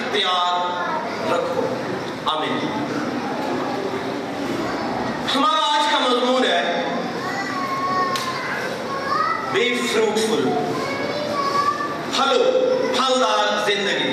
اختیار رکھو۔ آمین۔ ہمارا آج کا مضمون ہے بی فروٹفل پھلو پھلدار زندگی۔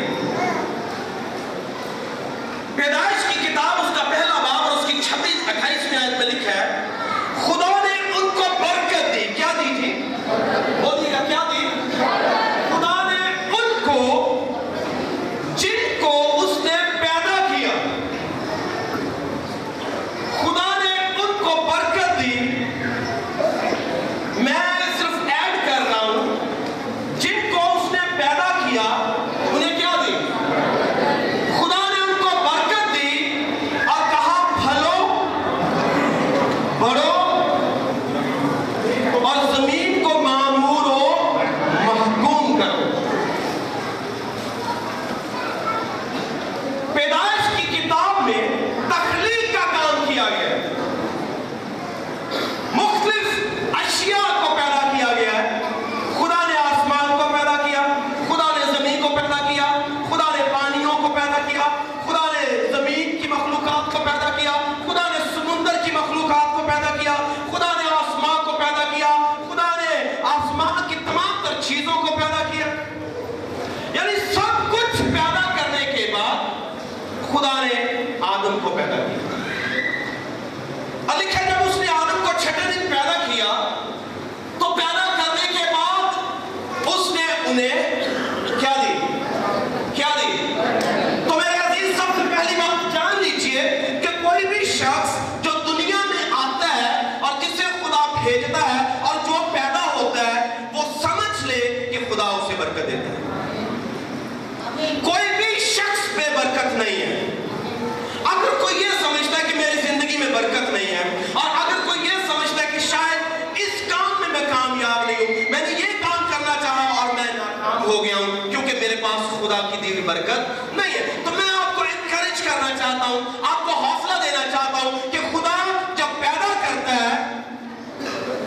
برکت نہیں ہے۔ تو میں آپ کو انکریج کرنا چاہتا ہوں، آپ کو حوصلہ دینا چاہتا ہوں کہ خدا جب پیدا کرتا ہے،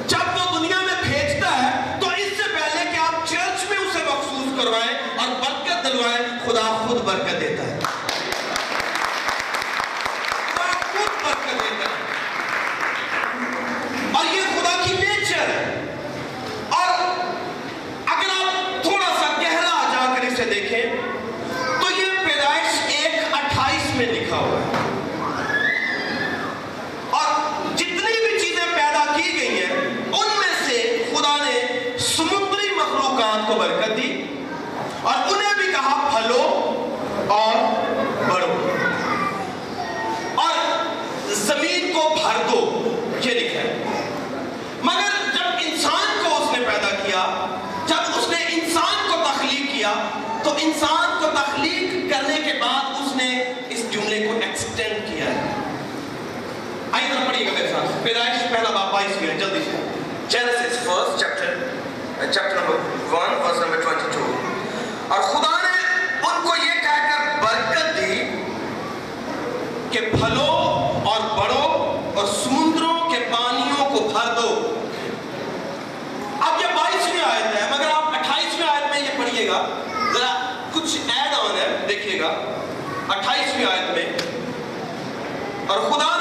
جب وہ دنیا میں بھیجتا ہے، تو اس سے پہلے کہ آپ چرچ میں اسے مخصوص کروائیں اور برکت دلوائیں، خدا خود برکت دیتا ہے۔ پیدائش پہلا باپ بائیس میں جلدی سے۔ Genesis first chapter chapter number one first number twenty two اور خدا نے ان کو یہ کہہ کر برکت دی کہ پھلو اور بڑو اور سمندروں کے پانیوں کو بھر دو۔ اب یہ بائیس میں آیت ہے، مگر آپ اٹھائیس میں آیت میں یہ پڑھئے گا۔ ذرا کچھ ایڈ آن ہے دیکھئے گا۔ اٹھائیس میں آیت میں۔ اور خدا نے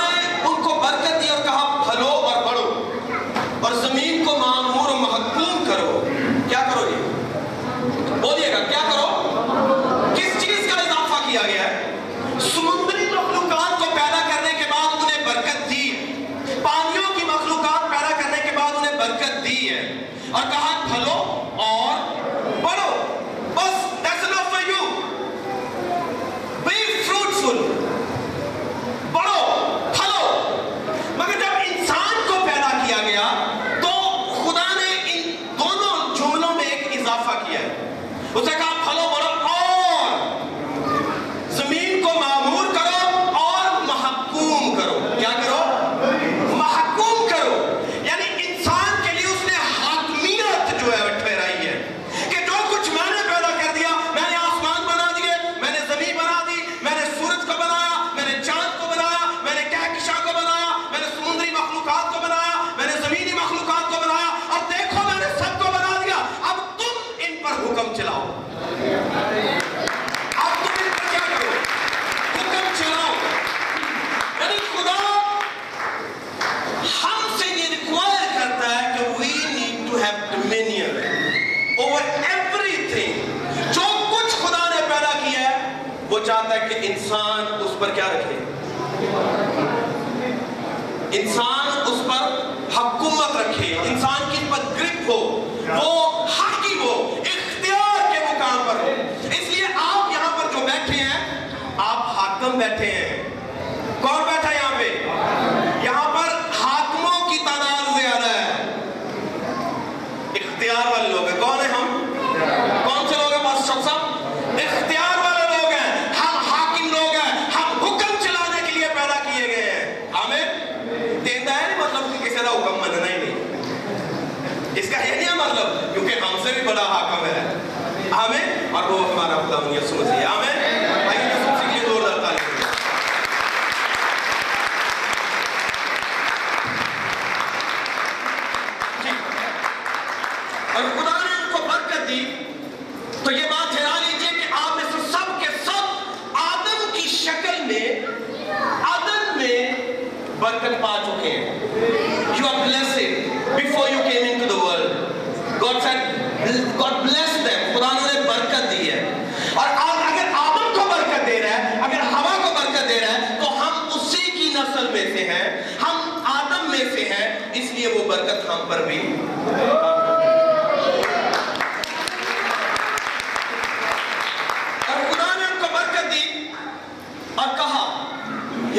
کون بیٹھا یہاں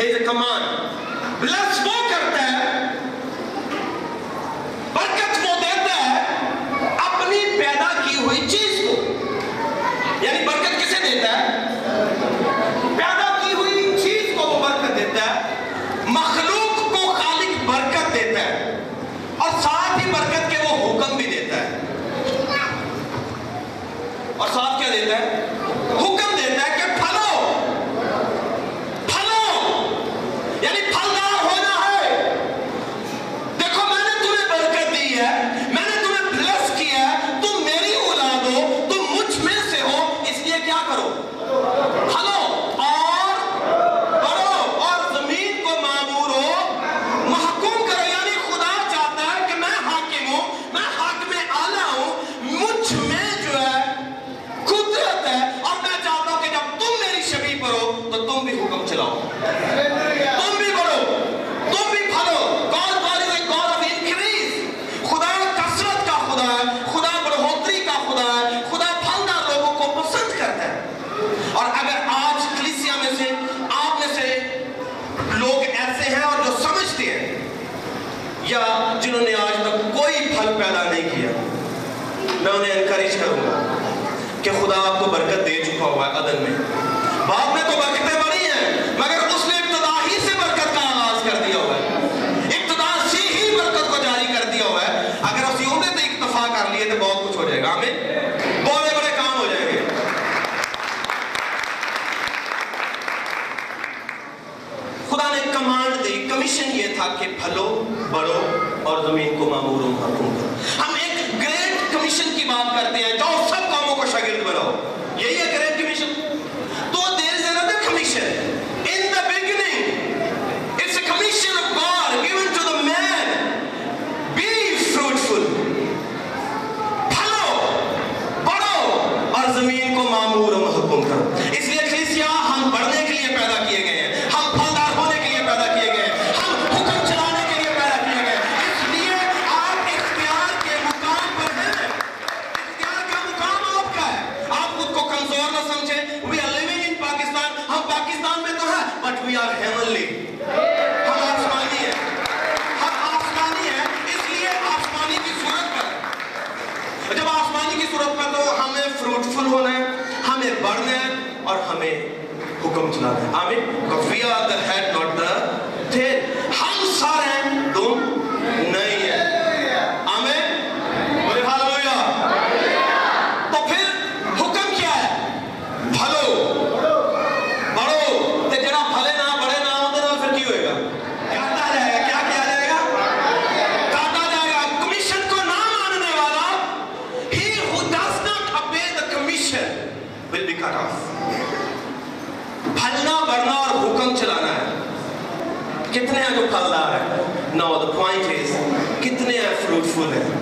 Here's a command. Bless وہ کرتا ہے، برکت وہ دیتا ہے، اپنی پیدا کی ہوئی چیز یا جنہوں نے آج تک کوئی پھل پیدا نہیں کیا؟ میں انہیں انکریج کروں گا کہ خدا آپ کو برکت دے چکا ہوا ہے عدن میں۔ بعد میں تو برکتیں بڑی ہیں، مگر اس نے ابتدا ہی سے برکت کا آغاز کر دیا ہوا ہے۔ ابتدا سے ہی برکت کو جاری کر دیا ہوا ہے۔ اگر اسی انہیں تو اکتفا کر لیے تو بہت کچھ ہو جائے گا۔ ہمیں بڑے بڑے کام ہو جائیں گے۔ خدا نے کمان کمیشن یہ تھا کہ پھلو بڑھو اور زمین کو معموروں حکم کرو۔ ہم ایک گریٹ کمیشن کی بات کرتے ہیں۔ جو اور ہمیں حکم چلا دیں آمین۔ وفیا the head اللہ ہے۔ نو دا پوائنٹ از کتنے ہیں فروٹفل ہیں؟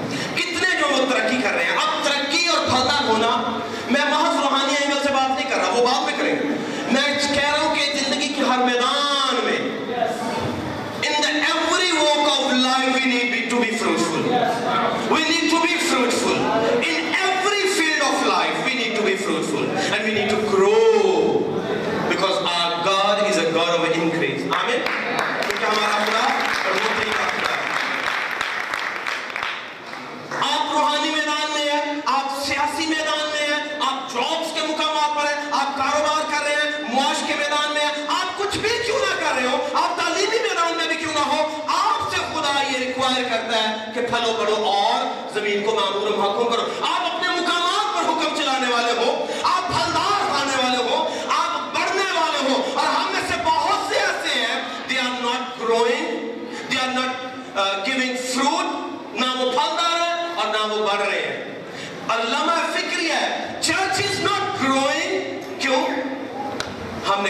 آپ کاروبار کر رہے ہیں، معاش کے میدان میں آپ کچھ بھی کیوں نہ کر رہے ہو؟ آپ تعلیمی میدان میں بھی کیوں نہ ہو؟ آپ سے خدا یہ ریکوائر کرتا ہے کہ پھلو بڑھو اور زمین کو معمول محکم کرو آپ اپنے مقامات پر حکم چلانے والے ہو۔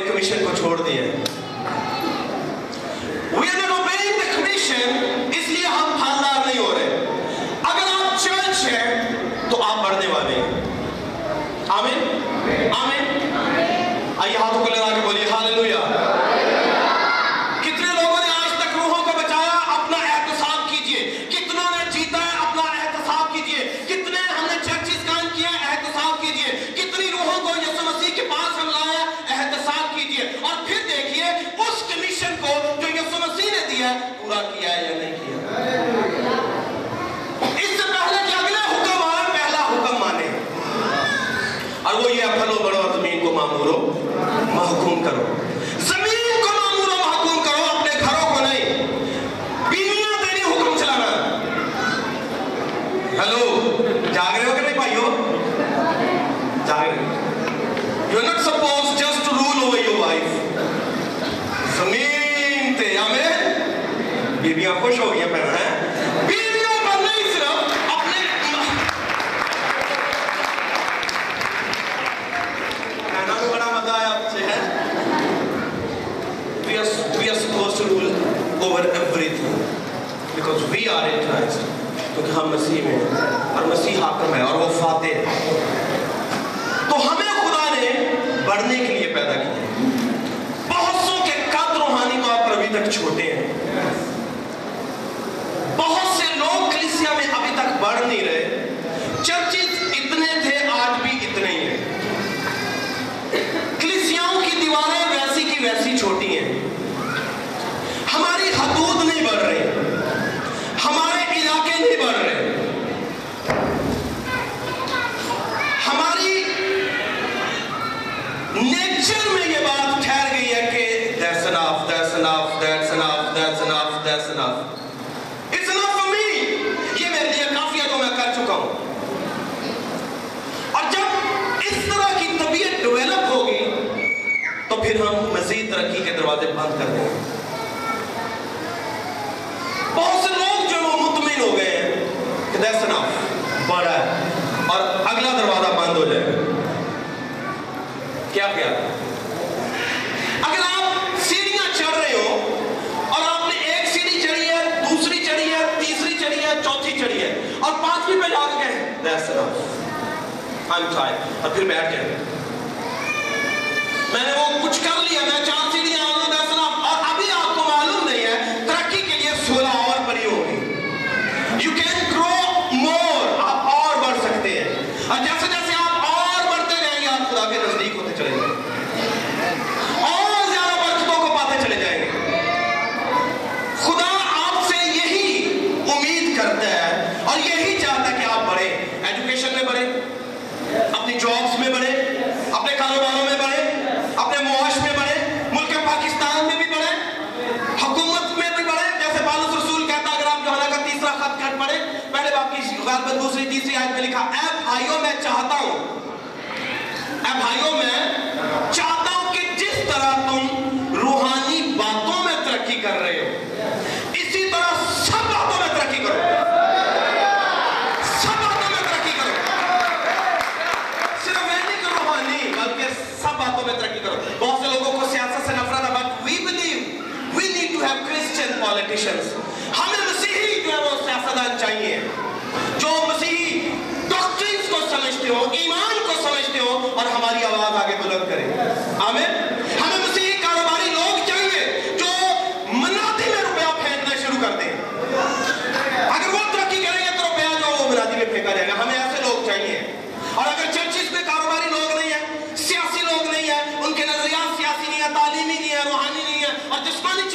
کمیشن کو چھوڑ دیا ہے۔ دروازے بند کر دیں۔ بہت سے لوگ جو وہ مطمئن ہو گئے ہیں کہ دیکھ سنا بڑا ہے۔ اور اگلا دروازہ بند ہو جائے۔ گا کیا کیا؟ اگر آپ سیڑھیاں چڑھ رہے ہو اور آپ نے ایک سیڑھی چڑھی ہے، دوسری چڑھی ہے، تیسری چڑھی ہے، چوتھی چڑھی ہے، اور پانچویں پہ جا کے ہیں دیکھ سنا آئی ایم اور پھر بیٹھ گئے میں نے وہ کچھ کر لیا، میں چاہ چلے جائیں۔ گے اور زیادہ برکتوں کو پاتے چلے جائیں۔ گے خدا آپ سے یہی امید کرتا ہے اور یہی چاہتا ہے کہ آپ بڑھیں۔ ایجوکیشن میں بڑھیں، اپنی جابز میں بڑھیں، اپنے کاروباروں میں بڑھیں، اپنے معاش میں بڑھیں، ملک پاکستان میں بھی بڑھیں، حکومت میں بھی بڑھیں۔ جیسے بالس رسول کہتا اگر آپ جو کا تیسرا خط کھٹ پڑے پہلے باپ کی غلط دوسری تیسری آیت میں لکھا، اے بھائیوں، میں چاہتا ہوں، اے بھائیوں، میں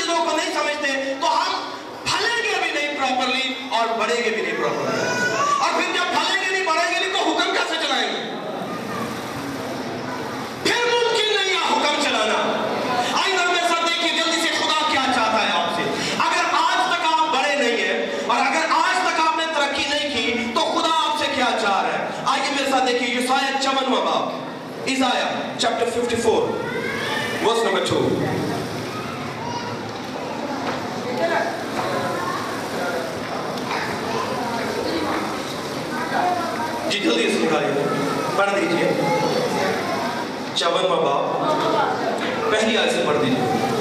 چیزوں کو نہیں سمجھتے، تو ہم پھلیں گے بھی نہیں پراپرلی اور بڑھیں گے بھی نہیں پراپرلی اور پھر جب پھلیں گے نہیں، بڑھیں گے نہیں، تو حکم کیسے چلائیں گے؟ پھر ممکن نہیں ہے حکم چلانا۔ دیکھیں چمن مباب عزایہ چپٹر 54 ورس نمبر 2 دکھائی پڑھ دیجیے۔ چون باب پہلی آیت سے پڑھ دیجیے۔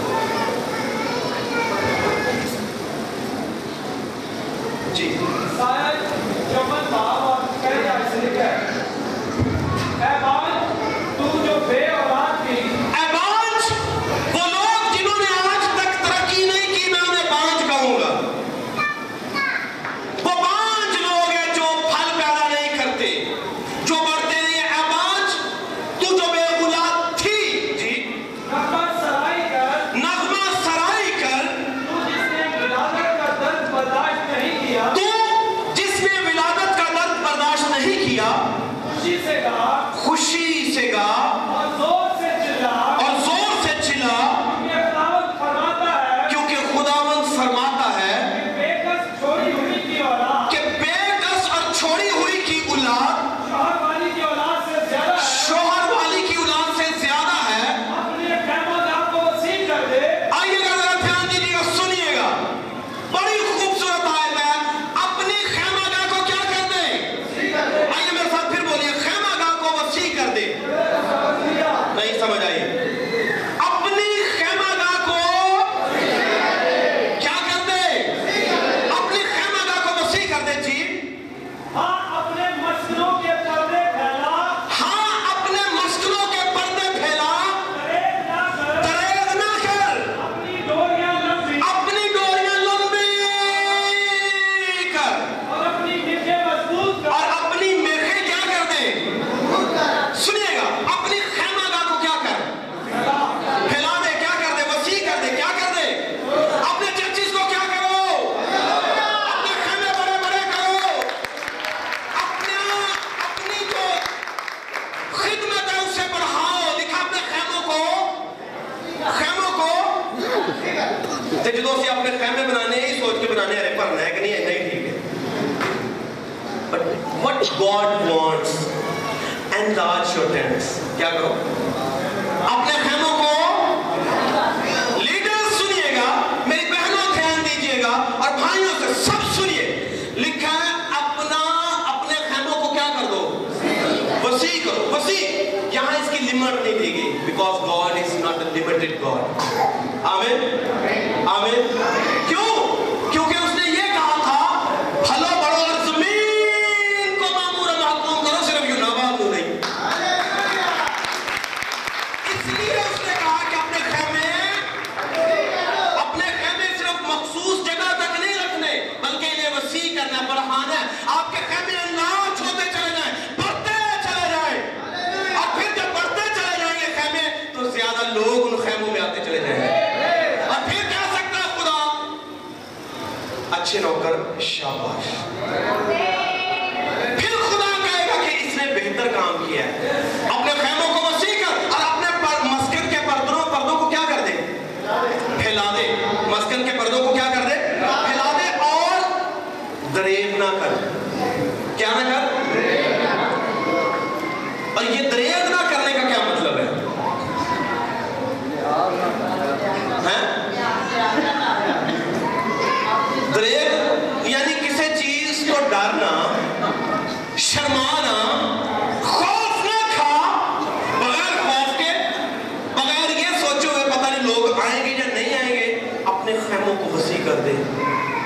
گور لمڈ گور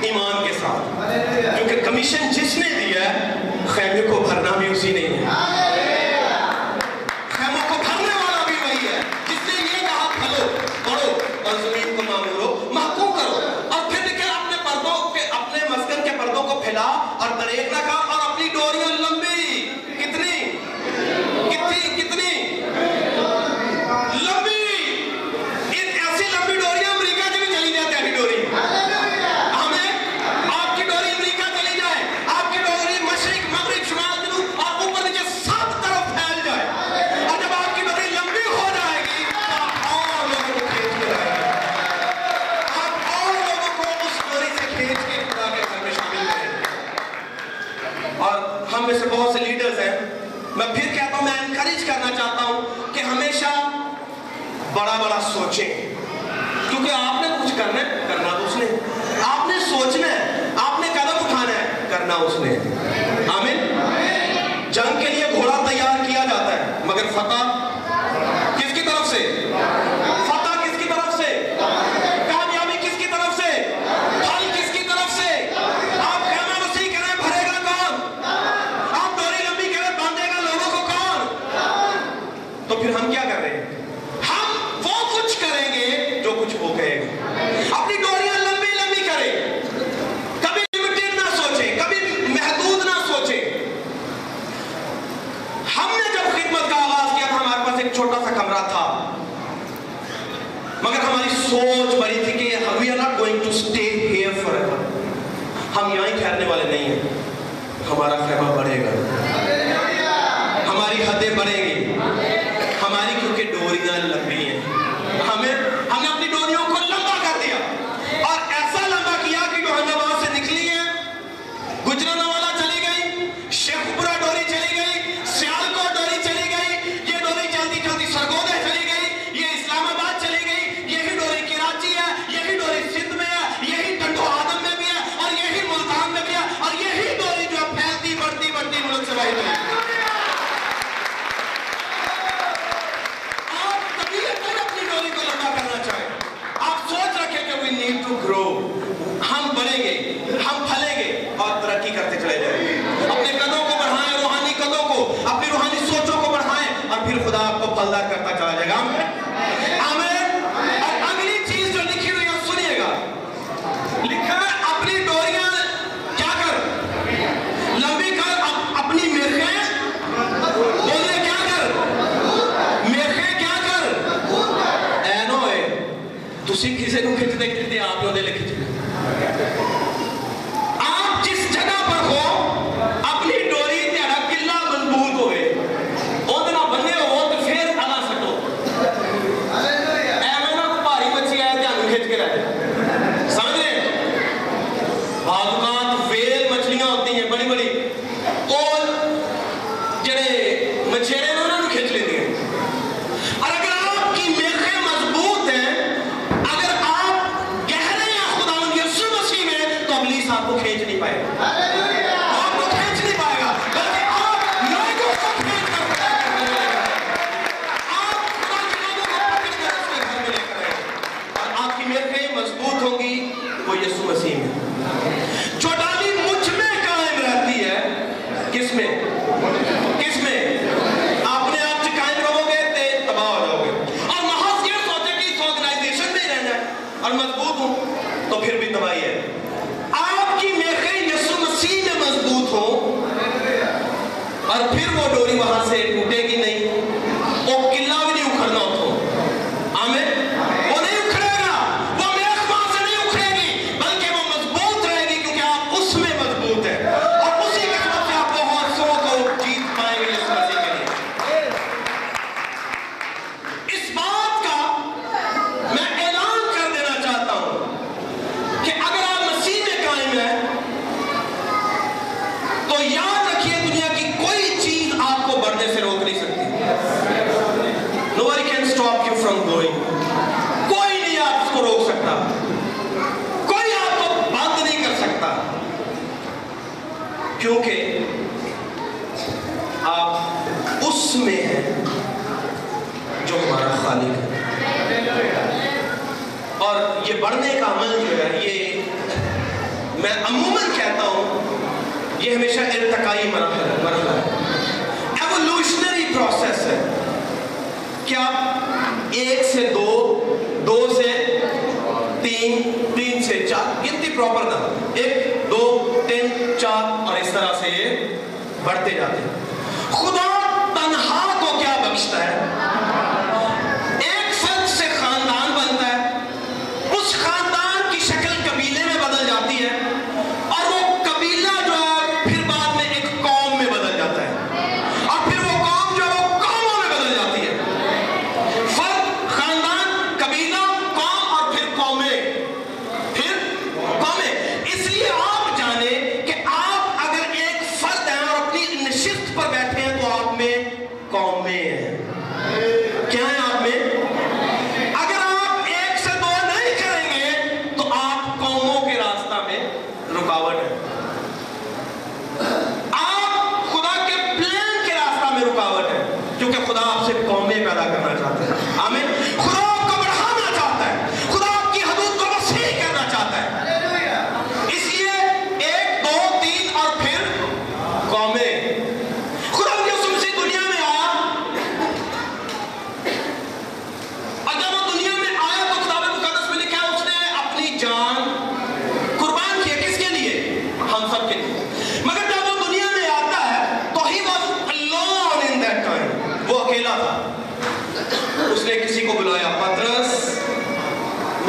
ایمان کے ساتھ۔ کیونکہ کمیشن جس نے دیا ہے خیمے کو بھرنا بھی اسی نے ہے۔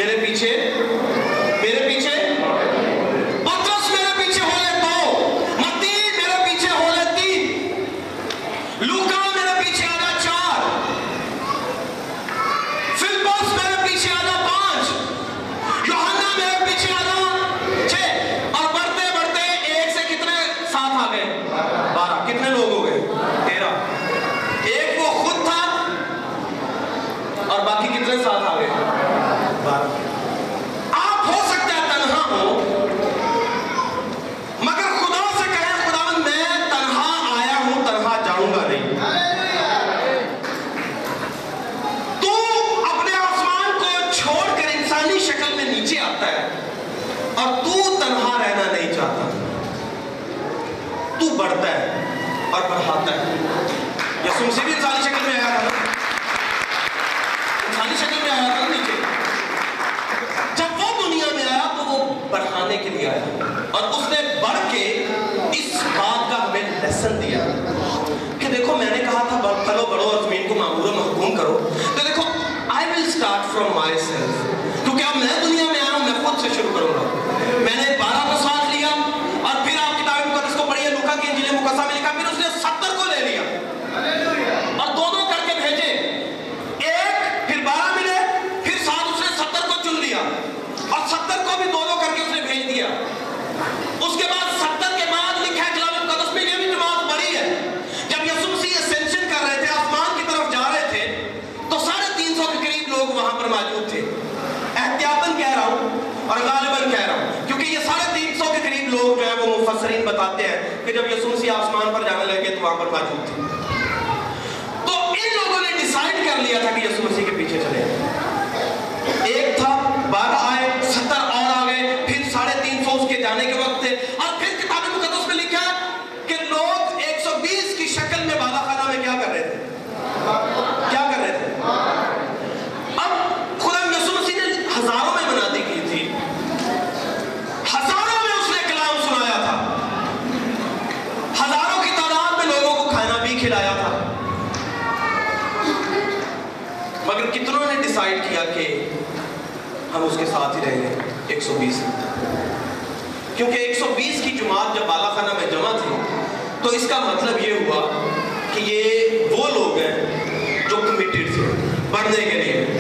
میرے پیچھے کہ جب یسوسی آسمان پر جانے لگے تو وہاں پر موجود تھے تو ان لوگوں نے ڈیسائیڈ کر لیا تھا کہ یسوسی کے پیچھے چلے۔ جائیں ہم اس کے ساتھ ہی رہیں گے، ایک سو بیس۔ کیونکہ ایک سو بیس کی جماعت جب بالا خانہ میں جمع تھی، تو اس کا مطلب یہ ہوا کہ یہ وہ لوگ ہیں جو کمیٹیڈ تھے، بڑھنے کے لیے۔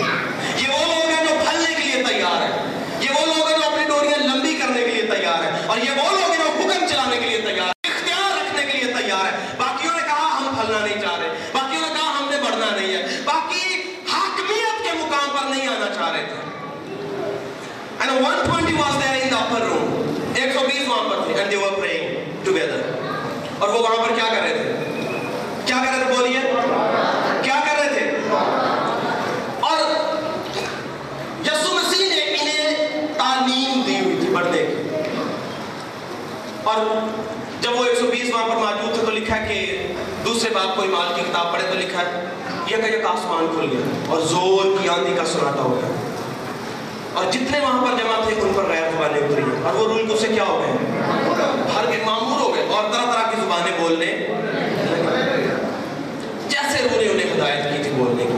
آسمان کھل گیا اور زور کی آندھی کا سناٹا ہو گیا۔ اور جتنے وہاں پر جمع تھے، ان پر غیر زبانیں اتری ہیں اور وہ رول کو سے کیا ہو گئے؟ ہر کے معمور ہو گئے۔ اور طرح طرح کی زبانیں بولنے جیسے انہوں نے انہیں ہدایت کی تھی بولنے کی۔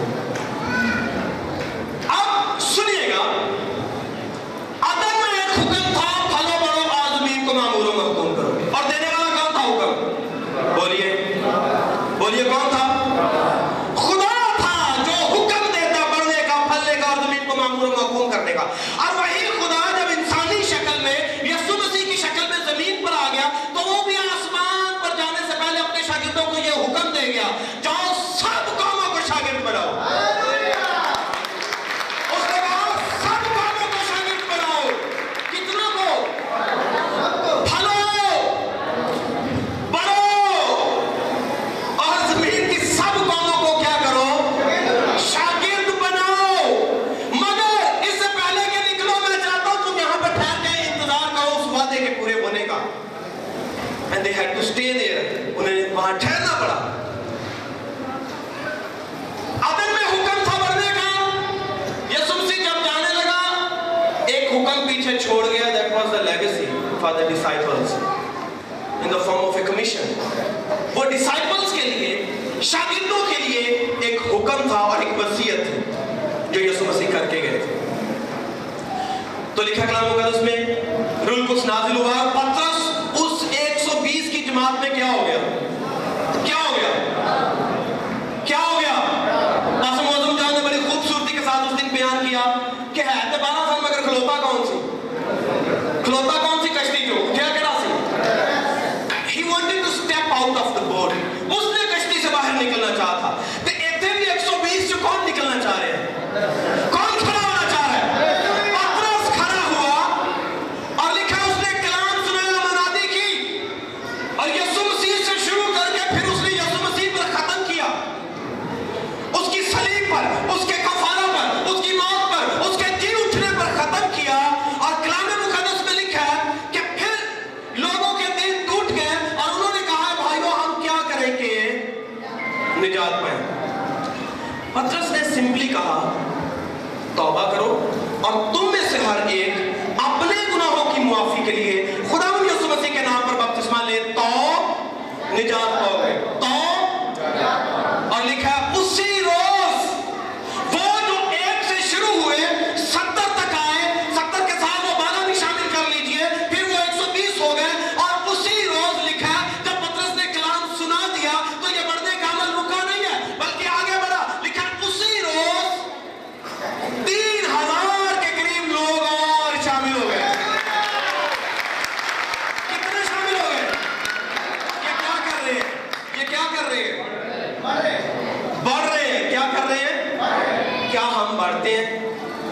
wanted to step out of the body اس نے کشتی سے باہر نکلنا چاہا تھا تو ایتھے بھی ایک سو بیس سے کون نکلنا چاہ رہے ہیں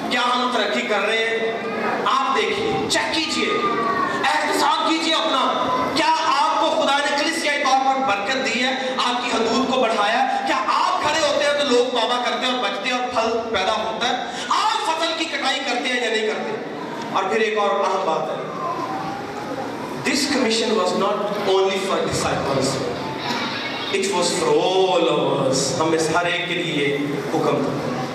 کیا ہم ترقی کر رہے ہیں؟ آپ دیکھیے چیک کیجیے۔ احتساب کیجیے اپنا۔ کیا آپ کو خدا نے کلیسیائی طور پر برکت دی ہے؟ آپ کی حدود کو بڑھایا کیا آپ کھڑے ہوتے ہیں تو لوگ توبہ کرتے ہیں اور بچتے ہیں اور پھل پیدا ہوتا ہے؟ آپ فصل کی کٹائی کرتے ہیں یا نہیں کرتے؟ اور پھر ایک اور اہم بات ہے۔ This commission was not only for disciples it was for all of ہم اس ہر ایک کے لیے حکم تھا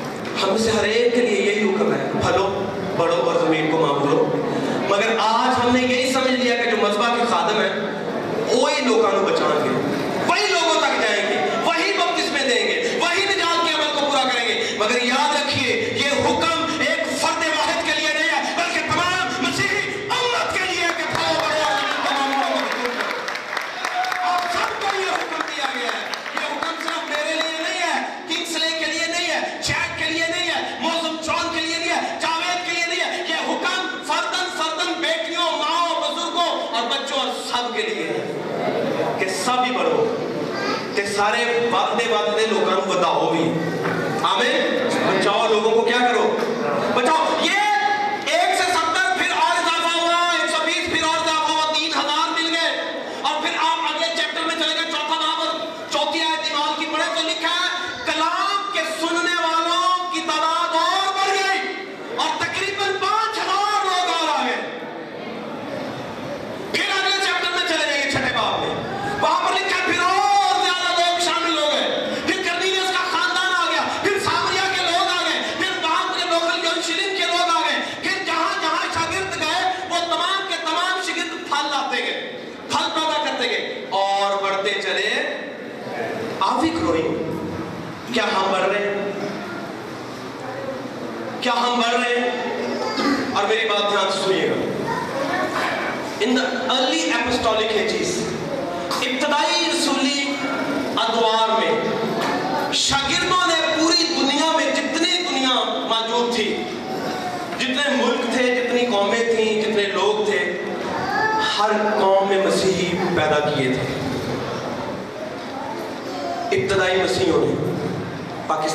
ہم سے ہر ایک کے لیے یہی حکم ہے، پھلو بڑھو اور زمین کو معمولو مگر آج ہم نے یہی سمجھ لیا کہ جو مذہبہ کے خادم ہیں وہی لوگوں کو بچانا گے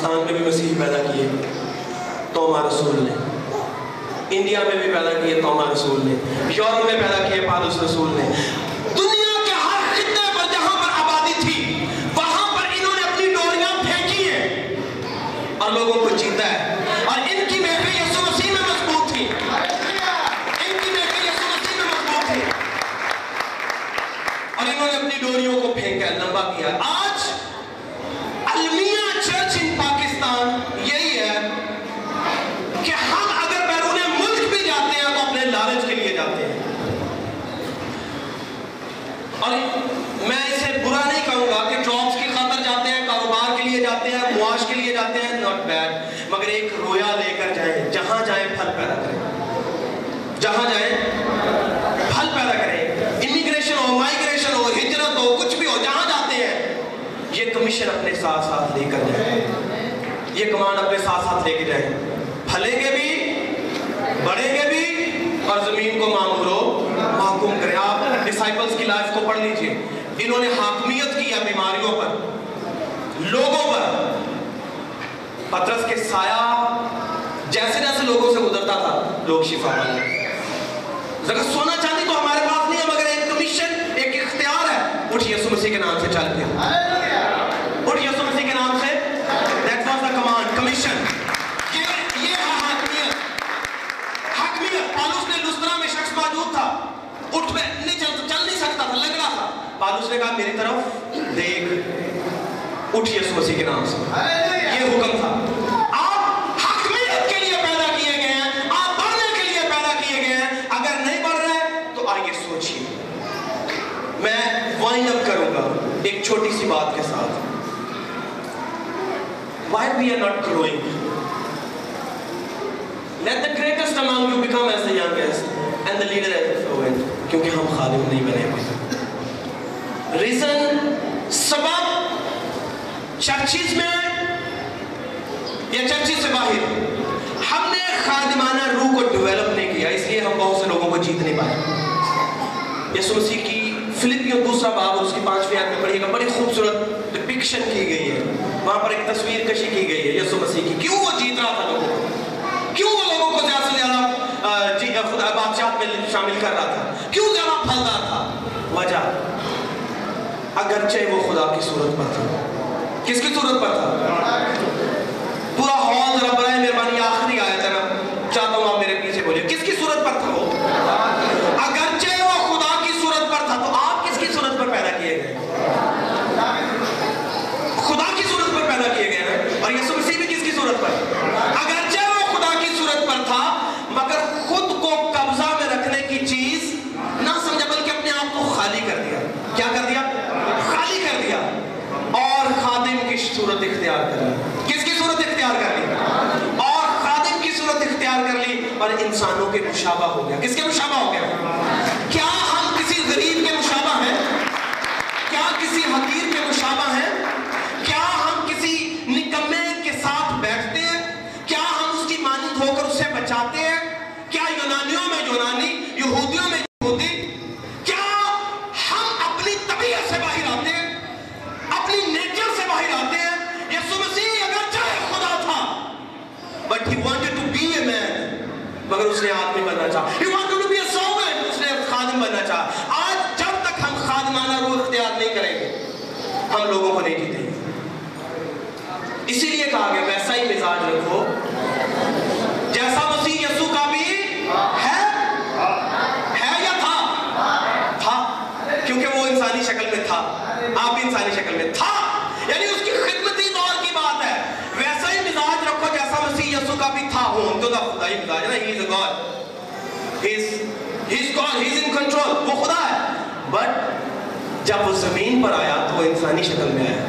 پاکستان میں بھی مسیح پیدا کیے۔ توما رسول نے۔ انڈیا میں بھی پیدا کیے توما رسول نے۔ یورپ میں پیدا کیے پادس رسول نے۔ دیکھ رہے ہیں پھلیں گے بھی، بڑھیں گے بھی اور زمین کو معمولو محکوم کریں۔ آپ ڈسائپلز کی لائف کو پڑھ لیجیے۔ انہوں نے حاکمیت کیا بیماریوں پر، لوگوں پر۔ پترس کے سایہ جیسے جیسے لوگوں سے گزرتا تھا، لوگ شفا ملے ذرا سونا چاندی تو ہمارے پاس نہیں ہے، مگر ایک کمیشن ایک اختیار ہے۔ اٹھ یسو مسیح کے نام سے چل پیا۔ یسو مسیح کے نام سے۔ یہ حکم تھا۔ ایک چھوٹی سی بات کے ساتھ۔ Why we are not growing let the greatest you become as the and the leader as the کیونکہ ہم خادم نہیں بنے ہوئے ریزن چرچز میں یا چرچز سے باہر؟ ہم نے خادمانہ روح کو ڈیویلپ نہیں کیا، اس لیے ہم بہت سے لوگوں کو جیت نہیں پائے۔ یسو مسیح کی فلپیوں دوسرا باب، اس کی پانچ آیت میں پڑھیے گا، بڑی خوبصورت ڈپکشن کی گئی ہے۔ وہاں پر ایک تصویر کشی کی گئی ہے یسو مسیح کی۔ کیوں وہ جیت رہا تھا لوگوں کیوں وہ لوگوں کو زیادہ سے زیادہ جی خدا، بادشاہ میں شامل کر رہا تھا؟ کیوں زیادہ پھل رہا تھا؟ وجہ، اگرچہ وہ خدا کی صورت پر تھا۔ کس کی صورت پر تھا؟ پورا ہال ذرا برائے مہربانی ہو کے پیشابہ ہو گیا۔ کس کے تعریف بتا رہے ہیں نا God he is God he is in control وہ خدا ہے. بٹ جب وہ زمین پر آیا تو وہ انسانی شکل میں آیا.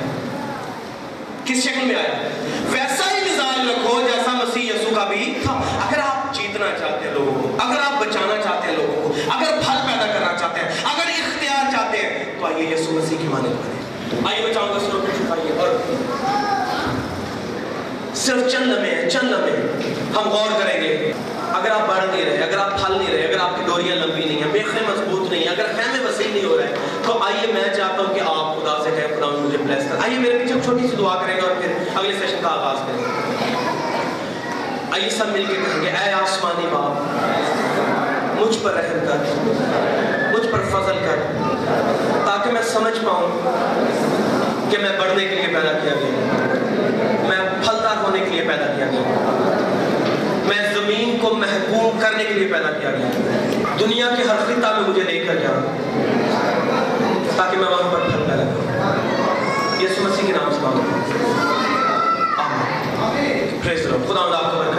کس شکل میں آیا؟ ویسا ہی مزاج رکھو جیسا مسیح یسو کا بھی تھا. اگر آپ جیتنا چاہتے ہیں لوگوں کو، اگر آپ بچانا چاہتے ہیں لوگوں کو، اگر پھل پیدا کرنا چاہتے ہیں، اگر اختیار چاہتے ہیں، تو آئیے یسو مسیح کی مانے بنے. آئیے بچاؤں گا سروں کو چھپائیے اور صرف چند لمحے چند لمحے ہم غور کریں گے۔ اگر آپ بڑھ نہیں رہے، اگر آپ پھل نہیں رہے، اگر آپ کی ڈوریاں لمبی نہیں ہیں میخیں مضبوط نہیں ہیں، اگر خیمے وسیع نہیں ہو رہے، تو آئیے میں چاہتا ہوں کہ آپ خدا سے کہیں خدا مجھے بلیس کر آئیے میرے پیچھے چھوٹی سی دعا کریں گے اور پھر اگلے سیشن کا آغاز کریں۔ گے آئیے سب مل کے کہیں گے، اے آسمانی باپ، مجھ پر رحم کر، مجھ پر فضل کر، تاکہ میں سمجھ پاؤں کہ میں بڑھنے کے لیے پیدا کیا گیا میں پھلدار ہونے کے لیے پیدا کیا گیا کو کرنے کے لیے پیدا کیا گیا۔ دنیا کے ہر خطہ میں مجھے دیکھ کر جاؤ تاکہ میں وہاں پر پھل پیدا کروں۔ یسو مسیح کے نام سے مانگتا ہوں خدا اللہ آپ کو